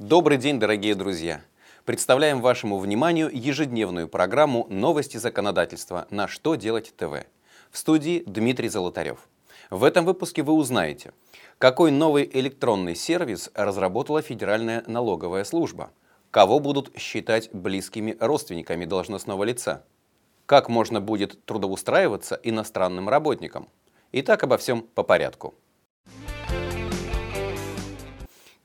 Добрый день, дорогие друзья! Представляем вашему вниманию ежедневную программу «Новости законодательства. На что делать ТВ». В студии Дмитрий Золотарев. В этом выпуске вы узнаете, какой новый электронный сервис разработала Федеральная налоговая служба, кого будут считать близкими родственниками должностного лица, как можно будет трудоустраиваться иностранным работникам. Итак, обо всем по порядку.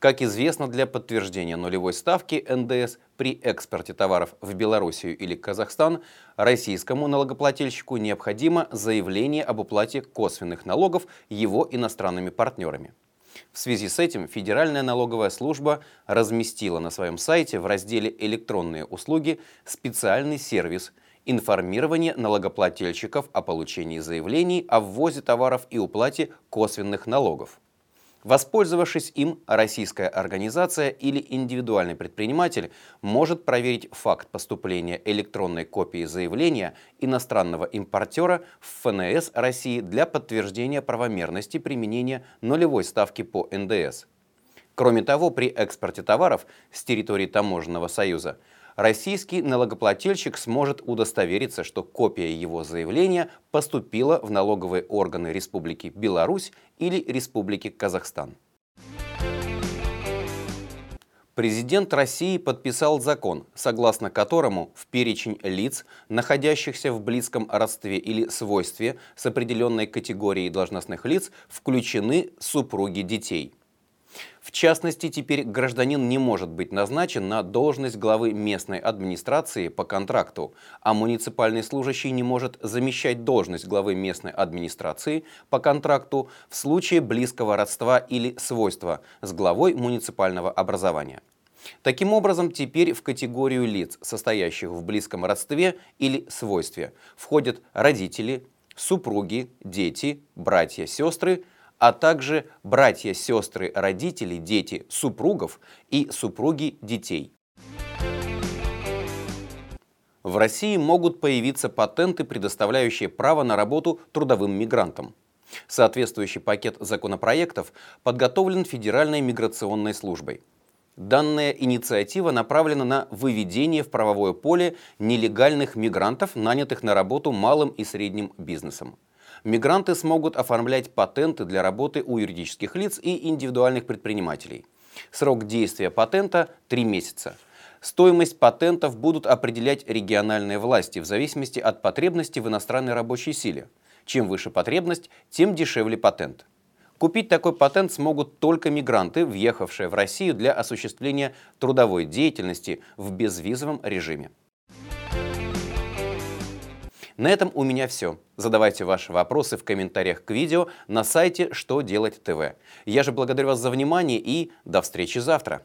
Как известно, для подтверждения нулевой ставки НДС при экспорте товаров в Белоруссию или Казахстан российскому налогоплательщику необходимо заявление об уплате косвенных налогов его иностранными партнерами. В связи с этим Федеральная налоговая служба разместила на своем сайте в разделе «Электронные услуги» специальный сервис информирование налогоплательщиков о получении заявлений о ввозе товаров и уплате косвенных налогов. Воспользовавшись им, российская организация или индивидуальный предприниматель может проверить факт поступления электронной копии заявления иностранного импортера в ФНС России для подтверждения правомерности применения нулевой ставки по НДС. Кроме того, при экспорте товаров с территории Таможенного союза российский налогоплательщик сможет удостовериться, что копия его заявления поступила в налоговые органы Республики Беларусь или Республики Казахстан. Президент России подписал закон, согласно которому в перечень лиц, находящихся в близком родстве или свойстве с определенной категорией должностных лиц, включены супруги детей – в частности, теперь гражданин не может быть назначен на должность главы местной администрации по контракту, а муниципальный служащий не может замещать должность главы местной администрации по контракту в случае близкого родства или свойства с главой муниципального образования. Таким образом, теперь в категорию лиц, состоящих в близком родстве или свойстве, входят родители, супруги, дети, братья, сестры, а также братья, сестры, родители, дети, супругов и супруги детей. В России могут появиться патенты, предоставляющие право на работу трудовым мигрантам. Соответствующий пакет законопроектов подготовлен Федеральной миграционной службой. Данная инициатива направлена на выведение в правовое поле нелегальных мигрантов, нанятых на работу малым и средним бизнесом мигранты смогут оформлять патенты для работы у юридических лиц и индивидуальных предпринимателей. Срок действия патента – 3 месяца. Стоимость патентов будут определять региональные власти в зависимости от потребности в иностранной рабочей силе. Чем выше потребность, тем дешевле патент. Купить такой патент смогут только мигранты, въехавшие в Россию для осуществления трудовой деятельности в безвизовом режиме. На этом у меня все. Задавайте ваши вопросы в комментариях к видео на сайте «Что делать ТВ». Я же благодарю вас за внимание и до встречи завтра.